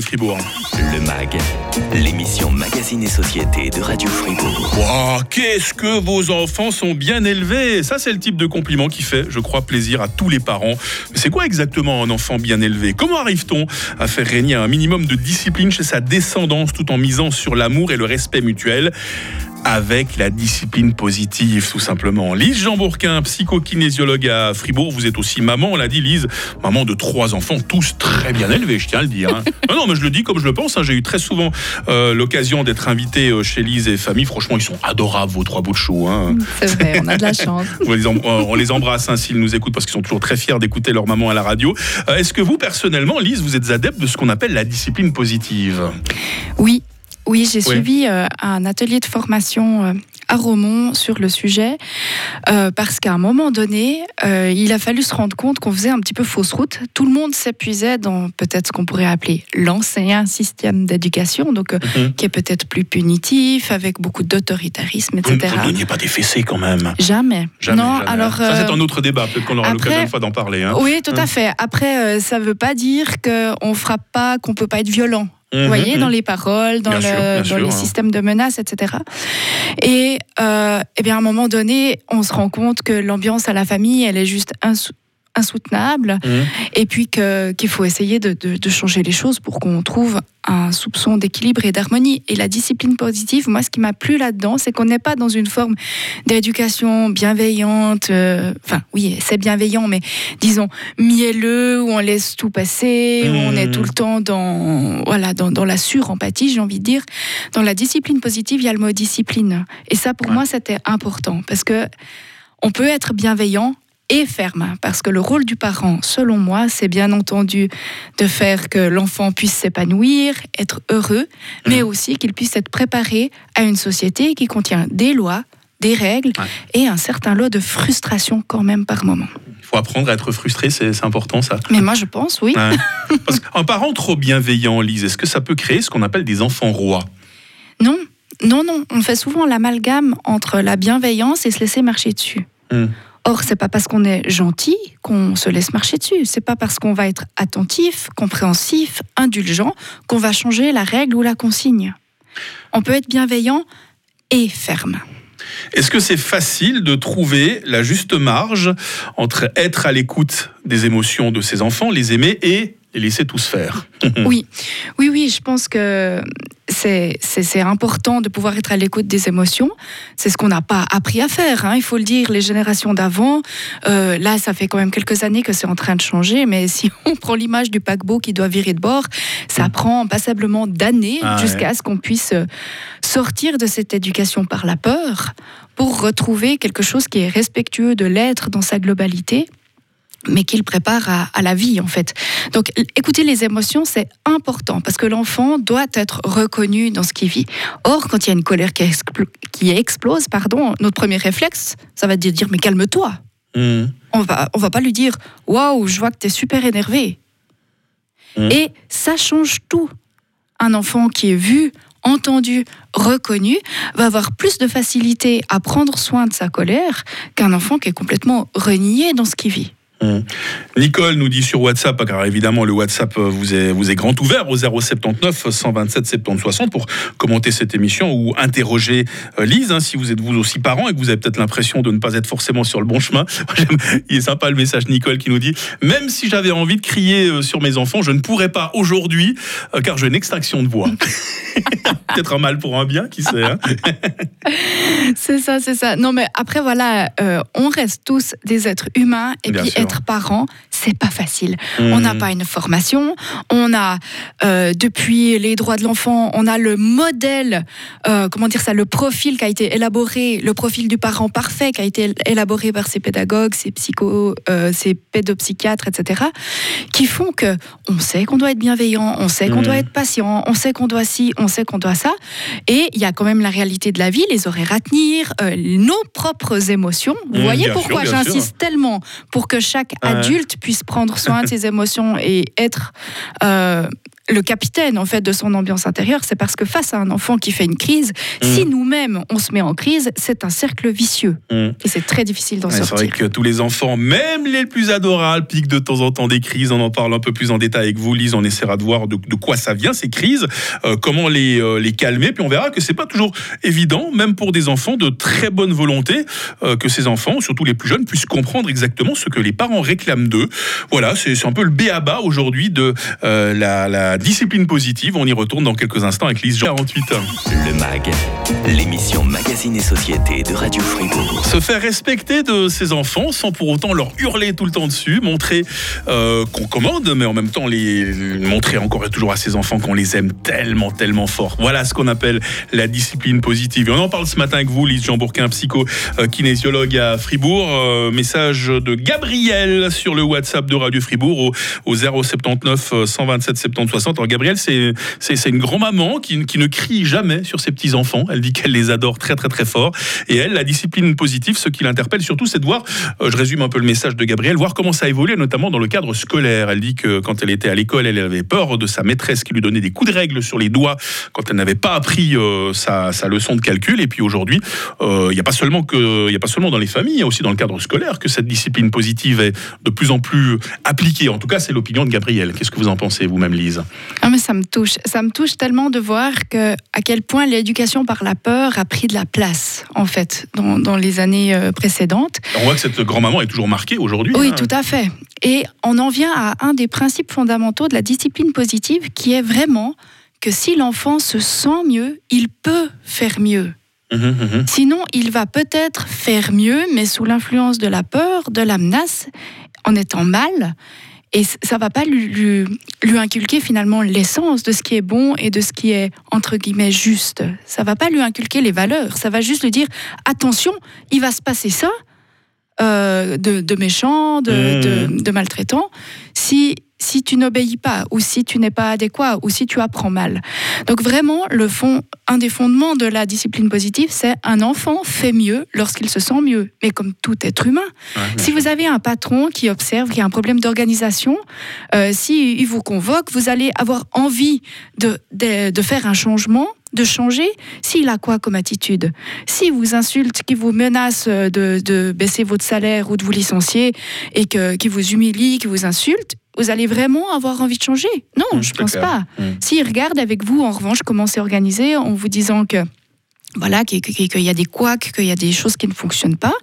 Fribourg. Le MAG, l'émission Magazine et Société de Radio Fribourg. Wow, qu'est-ce que vos enfants sont bien élevés Ça, c'est le type de compliment qui fait, je crois, plaisir à tous les parents. Mais c'est quoi exactement un enfant bien élevé? Comment arrive-t-on à faire régner un minimum de discipline chez sa descendance tout en misant sur l'amour et le respect mutuel? Avec la discipline positive, tout simplement. Lise Jean Bourquin, psychokinésiologue à Fribourg, vous êtes aussi maman, on l'a dit, Lise, maman de trois enfants, tous très bien élevés, je tiens à le dire. Hein. non, non, mais je le dis comme je le pense, hein. j'ai eu très souvent euh, l'occasion d'être invité euh, chez Lise et famille, franchement, ils sont adorables, vos trois bouts de chou. Hein. C'est vrai, on a de la chance. on, les embrasse s'ils nous écoutent, parce qu'ils sont toujours très fiers d'écouter leur maman à la radio. Euh, Est-ce que vous, personnellement, Lise, vous êtes adepte de ce qu'on appelle la discipline positive? Oui, oui, j'ai suivi euh, un atelier de formation euh, à Romont sur le sujet euh, parce qu'à un moment donné, il a fallu se rendre compte qu'on faisait un petit peu fausse route. Tout le monde s'épuisait dans peut-être ce qu'on pourrait appeler l'ancien système d'éducation, donc Mhm. qui est peut-être plus punitif, avec beaucoup d'autoritarisme, Vous ne etc. vous donniez pas des fessées quand même. Jamais. Jamais, non, jamais. alors. Ça, c'est un autre débat. Peut-être qu'on aura l'occasion une fois d'en parler. hein. Oui, tout Hum. à fait. Après, ça ne veut pas dire qu'on ne frappe pas, qu'on ne peut pas être violent. Vous voyez, mhm. dans les paroles, dans, Bien le- sûr, bien dans sûr, les hein. systèmes de menaces, etc. Et, euh, eh bien, à un moment donné, on se rend compte que l'ambiance à la famille, elle est juste insou- insoutenable, Mhm. et puis qu'il faut essayer de, de- de changer les choses pour qu'on trouve un soupçon d'équilibre et d'harmonie. Et la discipline positive, moi, ce qui m'a plu là-dedans, c'est qu'on n'est pas dans une forme d'éducation bienveillante. euh, Enfin, oui, c'est bienveillant, mais disons mielleux, où on laisse tout passer, où on est Mhm. tout le temps dans, voilà, dans, dans la surempathie, j'ai envie de dire. Dans la discipline positive, il y a le mot discipline. Et ça, pour Ouais. moi, c'était important, parce que on peut être bienveillant et ferme, parce que le rôle du parent, selon moi, c'est bien entendu de faire que l'enfant puisse s'épanouir, être heureux, mais Mhm. aussi qu'il puisse être préparé à une société qui contient des lois, des règles Ouais. et un certain lot de frustration quand même par moment. Il faut apprendre à être frustré, c'est important ça. Mais moi, je pense, oui. Ouais. Parce qu'un parent trop bienveillant, Lise, est-ce que ça peut créer ce qu'on appelle des enfants rois? Non, non, non. On fait souvent l'amalgame entre la bienveillance et se laisser marcher dessus. Hmm. Or, c'est pas parce qu'on est gentil qu'on se laisse marcher dessus. C'est pas parce qu'on va être attentif, compréhensif, indulgent qu'on va changer la règle ou la consigne. On peut être bienveillant et ferme. Est-ce que c'est facile de trouver la juste marge entre être à l'écoute des émotions de ses enfants, les aimer et les laisser tous faire Oui, oui, oui, je pense que c'est important de pouvoir être à l'écoute des émotions. C'est ce qu'on n'a pas appris à faire, hein, il faut le dire. Les générations d'avant, euh, là, ça fait quand même quelques années que c'est en train de changer, mais si on prend l'image du paquebot qui doit virer de bord, ça Mm. prend passablement d'années Ah ouais. jusqu'à ce qu'on puisse euh, sortir de cette éducation par la peur pour retrouver quelque chose qui est respectueux de l'être dans sa globalité mais qui le prépare à, à la vie en fait. Donc écouter les émotions, c'est important parce que l'enfant doit être reconnu dans ce qu'il vit. Or, quand il y a une colère qui, explo- qui explose, pardon, notre premier réflexe, ça va être de dire mais calme-toi. Hmm. On va, on va pas lui dire waouh, je vois que tu es super énervé. Mm. Et ça change tout. Un enfant qui est vu, entendu, reconnu va avoir plus de facilité à prendre soin de sa colère qu'un enfant qui est complètement renié dans ce qu'il vit. Nicole nous dit sur WhatsApp, car évidemment le WhatsApp vous est, vous est grand ouvert au 079 127 70 60 pour commenter cette émission ou interroger euh, Lise, hein, si vous êtes vous aussi parent et que vous avez peut-être l'impression de ne pas être forcément sur le bon chemin. Il est sympa le message Nicole qui nous dit, même si j'avais envie de crier euh, sur mes enfants, je ne pourrais pas aujourd'hui euh, car j'ai une extraction de voix. peut-être un mal pour un bien, qui sait. hein. C'est ça, c'est ça. Non, mais après, voilà, euh, on reste tous des êtres humains et Bien puis sûr. être parent, c'est pas facile. On n'a Hmm. pas une formation, on a, euh, depuis les droits de l'enfant, on a le modèle, euh, comment dire ça, le profil qui a été élaboré, le profil du parent parfait qui a été élaboré par ses pédagogues, ses psychos, euh, ses pédopsychiatres, etc., qui font que on sait qu'on doit être bienveillant, on sait qu'on Mhm. doit être patient, on sait qu'on doit ci, on sait qu'on doit ça, et il y a quand même la réalité de la vie, les horaires à tenir, euh, nos propres émotions. Vous Mhm, voyez pourquoi j'insiste tellement pour que chaque adulte puisse prendre soin de ses émotions et être euh, le capitaine en fait de son ambiance intérieure, c'est parce que face à un enfant qui fait une crise, si nous-mêmes on se met en crise, c'est un cercle vicieux Mmh. et c'est très difficile d'en Ouais, c'est vrai sortir. que tous les enfants, même les plus adorables, piquent de temps en temps des crises. On en parle un peu plus en détail avec vous, Lise. On essaiera de voir de, de quoi ça vient, ces crises, euh, comment les, euh, les calmer. Puis on verra que c'est pas toujours évident, même pour des enfants de très bonne volonté, euh, que ces enfants, surtout les plus jeunes, puissent comprendre exactement ce que les parents réclament d'eux. Voilà, c'est un peu le béaba aujourd'hui de la, la discipline positive. On y retourne dans quelques instants avec Lise Jean 48. Le MAG, l'émission Magazine et Société de Radio Fribourg. Se faire respecter de ses enfants sans pour autant leur hurler tout le temps dessus, montrer euh, qu'on commande, mais en même temps les montrer encore et toujours à ses enfants qu'on les aime tellement, tellement fort. Voilà ce qu'on appelle la discipline positive. Et on en parle ce matin avec vous, Lise Jean Bourquin, psycho euh, kinésiologue à Fribourg. Euh, message de Gabriel sur le WhatsApp de Radio Fribourg au, au 079 euh, 127 70 60. Alors Gabriel, c'est une grand-maman qui, ne crie jamais sur ses petits-enfants. Elle dit qu'elle les adore très très très fort. Et elle, la discipline positive, ce qui l'interpelle surtout, c'est de voir, euh, je résume un peu le message de Gabriel, voir comment ça évolue, notamment dans le cadre scolaire. Elle dit que quand elle était à l'école, elle avait peur de sa maîtresse qui lui donnait des coups de règle sur les doigts quand elle n'avait pas appris euh, sa, leçon de calcul. Et puis aujourd'hui, euh, il n'y a pas seulement dans les familles, il y a aussi dans le cadre scolaire que cette discipline positive est de plus en plus appliquée. En tout cas, c'est l'opinion de Gabriel. Qu'est-ce que vous en pensez vous-même, Lise? Ah, mais ça me touche. Ça me touche tellement de voir que, à quel point l'éducation par la peur a pris de la place, en fait, dans, dans les années euh, précédentes. On voit que cette grand-maman est toujours marquée aujourd'hui. Oui, hein. tout à fait. Et on en vient à un des principes fondamentaux de la discipline positive, qui est vraiment que si l'enfant se sent mieux, il peut faire mieux. Mhm, mhm. Sinon, il va peut-être faire mieux, mais sous l'influence de la peur, de la menace, en étant mal. Et ça va pas lui, lui- lui inculquer finalement l'essence de ce qui est bon et de ce qui est entre guillemets juste. Ça va pas lui inculquer les valeurs. Ça va juste lui dire attention, il va se passer ça euh, de, de méchant, de, Mmh. de- de maltraitant, si si tu n'obéis pas ou si tu n'es pas adéquat ou si tu apprends mal. Donc vraiment, le fond, un des fondements de la discipline positive, c'est un enfant fait mieux lorsqu'il se sent mieux. Mais comme tout être humain, Ouais, si vous avez un patron qui observe qu'il y a un problème d'organisation, euh, si il vous convoque, vous allez avoir envie de, de, de faire un changement, de changer. S'il a quoi comme attitude Si vous insulte, qui vous menace de, de baisser votre salaire ou de vous licencier et que, qui vous humilie, qui vous insulte, vous allez vraiment avoir envie de changer Non, Mmh, je c'est pense clair. pas. Mmh. S'il regarde avec vous, en revanche, comment c'est organisé, en vous disant que voilà, qu'il y a des couacs, qu'il y a des choses qui ne fonctionnent pas,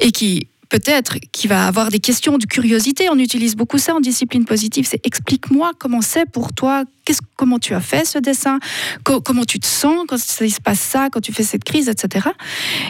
et qui peut-être qui va avoir des questions de curiosité. On utilise beaucoup ça en discipline positive. C'est explique-moi comment c'est pour toi, qu'est-ce, comment tu as fait ce dessin, co- comment tu te sens quand il se passe ça, quand tu fais cette crise, etc.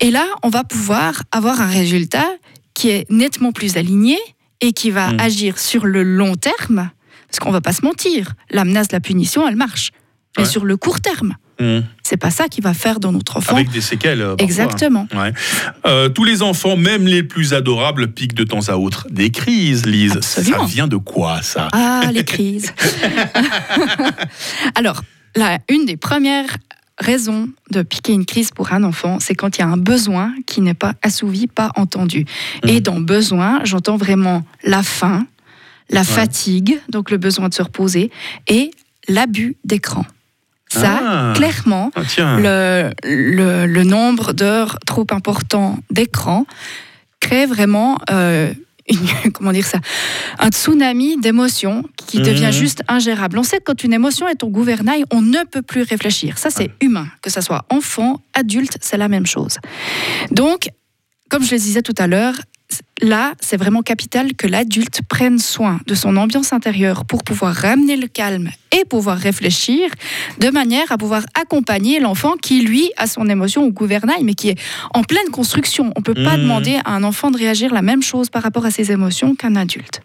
Et là, on va pouvoir avoir un résultat qui est nettement plus aligné et qui va Mm. agir sur le long terme. Parce qu'on va pas se mentir, la menace, la punition, elle marche. Mais sur le court terme, Mhm. c'est pas ça qui va faire dans notre enfant. Avec des séquelles. euh, parfois. Exactement. Ouais. Euh, tous les enfants, même les plus adorables, piquent de temps à autre des crises, Lise. Absolument. Ça vient de quoi, ça? Ah, les crises. Alors, là, une des premières raisons de piquer une crise pour un enfant, c'est quand il y a un besoin qui n'est pas assouvi, pas entendu. Et dans besoin, j'entends vraiment la faim, la fatigue, donc le besoin de se reposer, et l'abus d'écran. Ça, Ah. clairement, Ah, le, le- le nombre d'heures trop important d'écran crée vraiment euh, une- comment dire ça, un tsunami d'émotions qui Mhm. devient juste ingérable. On sait que quand une émotion est au gouvernail, on ne peut plus réfléchir. Ça, c'est humain. Que ce soit enfant, adulte, c'est la même chose. Donc, comme je le disais tout à l'heure, là, c'est vraiment capital que l'adulte prenne soin de son ambiance intérieure pour pouvoir ramener le calme et pouvoir réfléchir de manière à pouvoir accompagner l'enfant qui, lui, a son émotion au gouvernail, mais qui est en pleine construction. On ne peut pas Mhm. demander à un enfant de réagir la même chose par rapport à ses émotions qu'un adulte.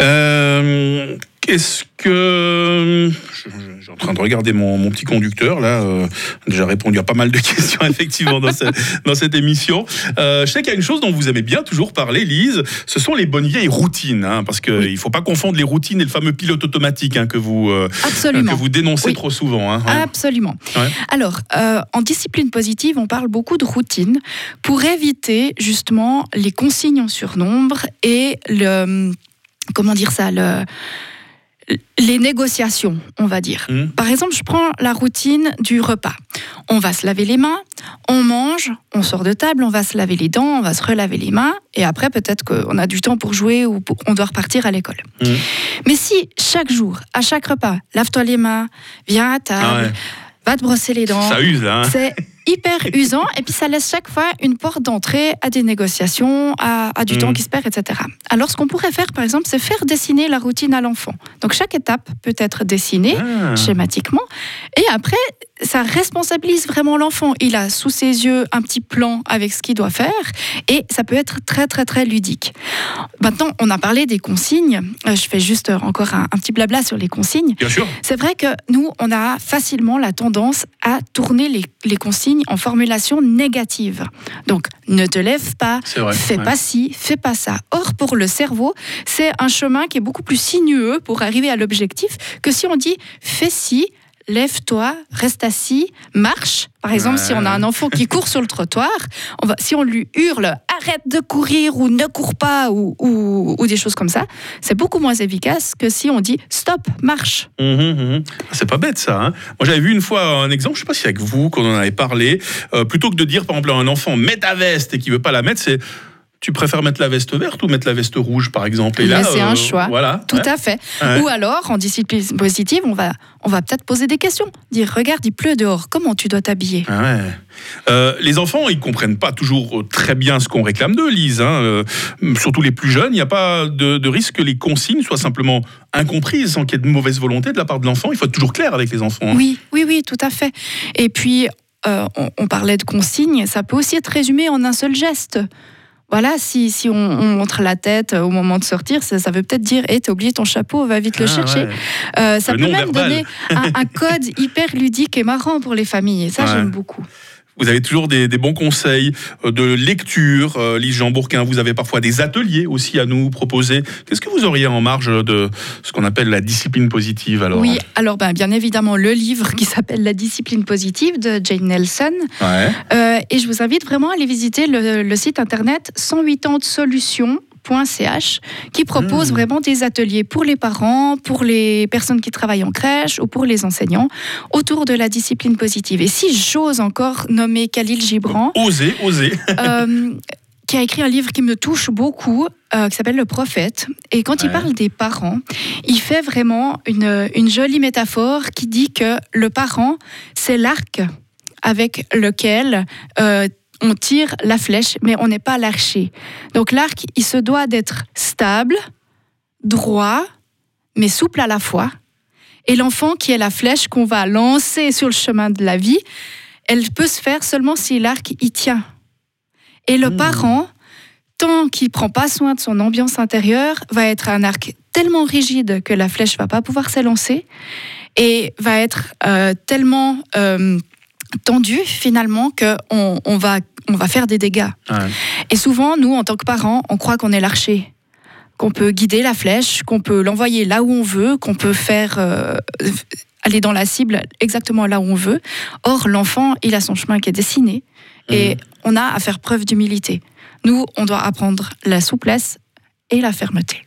Euh, Qu'est-ce que. Je, je- je suis en train de regarder mon, mon petit conducteur, là. euh, déjà répondu à pas mal de questions, effectivement, dans, cette, dans cette émission. Euh, je sais qu'il y a une chose dont vous avez bien toujours parlé, Lise. Ce sont les bonnes vieilles routines. hein, parce qu'il Oui. ne faut pas confondre les routines et le fameux pilote automatique hein, que, vous, euh, que vous dénoncez Oui. trop souvent. hein. Absolument. Ouais. Alors, euh, en discipline positive, on parle beaucoup de routine pour éviter justement les consignes en surnombre et le comment dire ça, le les négociations, on va dire. Mmh. Par exemple, je prends la routine du repas. On va se laver les mains, on mange, on sort de table, on va se laver les dents, on va se relaver les mains, et après peut-être qu'on a du temps pour jouer ou pour- on doit repartir à l'école. Mmh. Mais si chaque jour, à chaque repas, lave-toi les mains, viens à table, Ah ouais. va te brosser les dents, Ça use là. hein. c'est hyper usant et puis ça laisse chaque fois une porte d'entrée à des négociations, à, à du temps qui se perd, etc. Alors ce qu'on pourrait faire par exemple, c'est faire dessiner la routine à l'enfant. Donc chaque étape peut être dessinée Ah. schématiquement et après ça responsabilise vraiment l'enfant. Il a sous ses yeux un petit plan avec ce qu'il doit faire et ça peut être très très très ludique. Maintenant, on a parlé des consignes. Euh, Je fais juste encore un- un petit blabla sur les consignes. Bien sûr. C'est vrai que nous, on a facilement la tendance à tourner les, les consignes en formulation négative. Donc, ne te lève pas, vrai. fais ouais. pas ci, fais pas ça. Or, pour le cerveau, c'est un chemin qui est beaucoup plus sinueux pour arriver à l'objectif que si on dit fais ci, lève-toi, reste assis, marche. Par exemple, Ouais. si on a un enfant qui court sur le trottoir, on va, si on lui hurle arrête de courir ou ne cours pas ou, ou- ou des choses comme ça, c'est beaucoup moins efficace que si on dit stop, marche. Mhm, mhm. C'est pas bête ça. hein. Moi j'avais vu une fois un exemple, je sais pas si avec vous qu'on en avait parlé, euh, plutôt que de dire par exemple à un enfant mets ta veste et qui veut pas la mettre, c'est tu préfères mettre la veste verte ou mettre la veste rouge par exemple? Et là, Laisser un euh, choix. Voilà. Tout ouais. à fait. Ouais. Ou alors, en discipline positive, on va, on va peut-être poser des questions. Dire, regarde, il pleut dehors, comment tu dois t'habiller? Ah ouais. Euh, les enfants, ils comprennent pas toujours très bien ce qu'on réclame d'eux, Lise. hein. Euh, surtout les plus jeunes, il n'y a pas de, de risque que les consignes soient simplement incomprises sans qu'il y ait de mauvaise volonté de la part de l'enfant. Il faut être toujours clair avec les enfants. hein. Oui, oui, oui, tout à fait. Et puis, euh, on, on parlait de consignes, ça peut aussi être résumé en un seul geste. Voilà, si, si on, on montre la tête euh, au moment de sortir, ça, ça veut peut-être dire Hé, t'as oublié ton chapeau, va vite le Ah, chercher. ouais. Euh, ça Le peut même donner un, un code hyper ludique et marrant pour les familles. Et ça, Ouais. j'aime beaucoup. Vous avez toujours des, des bons conseils euh, de lecture. Euh, Lise Jean Bourquin, vous avez parfois des ateliers aussi à nous proposer. Qu'est-ce que vous auriez en marge de ce qu'on appelle la discipline positive alors Oui, alors ben, bien évidemment, le livre qui s'appelle La discipline positive de Jane Nelson. Ouais. Euh, et je vous invite vraiment à aller visiter le, le site internet 180solutions.ch qui propose Hmm. vraiment des ateliers pour les parents, pour les personnes qui travaillent en crèche ou pour les enseignants autour de la discipline positive. Et si j'ose encore nommer Khalil Gibran, Osez, osez. euh, qui a écrit un livre qui me touche beaucoup, euh, qui s'appelle Le Prophète. Et quand il parle des parents, il fait vraiment une, une jolie métaphore qui dit que le parent, c'est l'arc avec lequel euh, on tire la flèche, mais on n'est pas l'archer. Donc l'arc, il se doit d'être stable, droit, mais souple à la fois. Et l'enfant, qui est la flèche qu'on va lancer sur le chemin de la vie, elle peut se faire seulement si l'arc y tient. Et le Mmh. parent, tant qu'il prend pas soin de son ambiance intérieure, va être un arc tellement rigide que la flèche va pas pouvoir s'élancer et va être euh, tellement euh, tendu finalement que on, va on va faire des dégâts. Ouais. Et souvent, nous, en tant que parents, on croit qu'on est l'archer, qu'on peut guider la flèche, qu'on peut l'envoyer là où on veut, qu'on peut faire euh, aller dans la cible exactement là où on veut. Or, l'enfant, il a son chemin qui est dessiné et on a à faire preuve d'humilité. Nous, on doit apprendre la souplesse et la fermeté.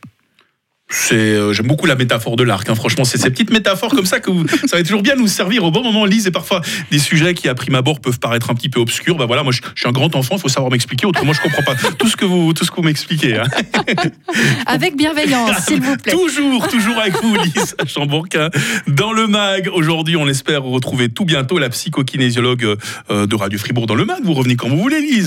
C'est, euh, j'aime beaucoup la métaphore de l'arc. hein. Franchement, c'est ces petites métaphores comme ça que vous, ça va toujours bien nous servir au bon moment, Lise. Et parfois, des sujets qui, à prime abord, peuvent paraître un petit peu obscurs. Bah voilà, moi, je, je suis un grand enfant, il faut savoir m'expliquer. Autrement, je comprends pas tout ce que vous, tout ce que vous m'expliquez. hein. Avec bienveillance, s'il vous plaît. Toujours, toujours avec vous, Lise Chambourquin. Dans le MAG, aujourd'hui, on espère retrouver tout bientôt la psychokinésiologue euh, de Radio Fribourg dans le MAG. Vous revenez quand vous voulez, Lise.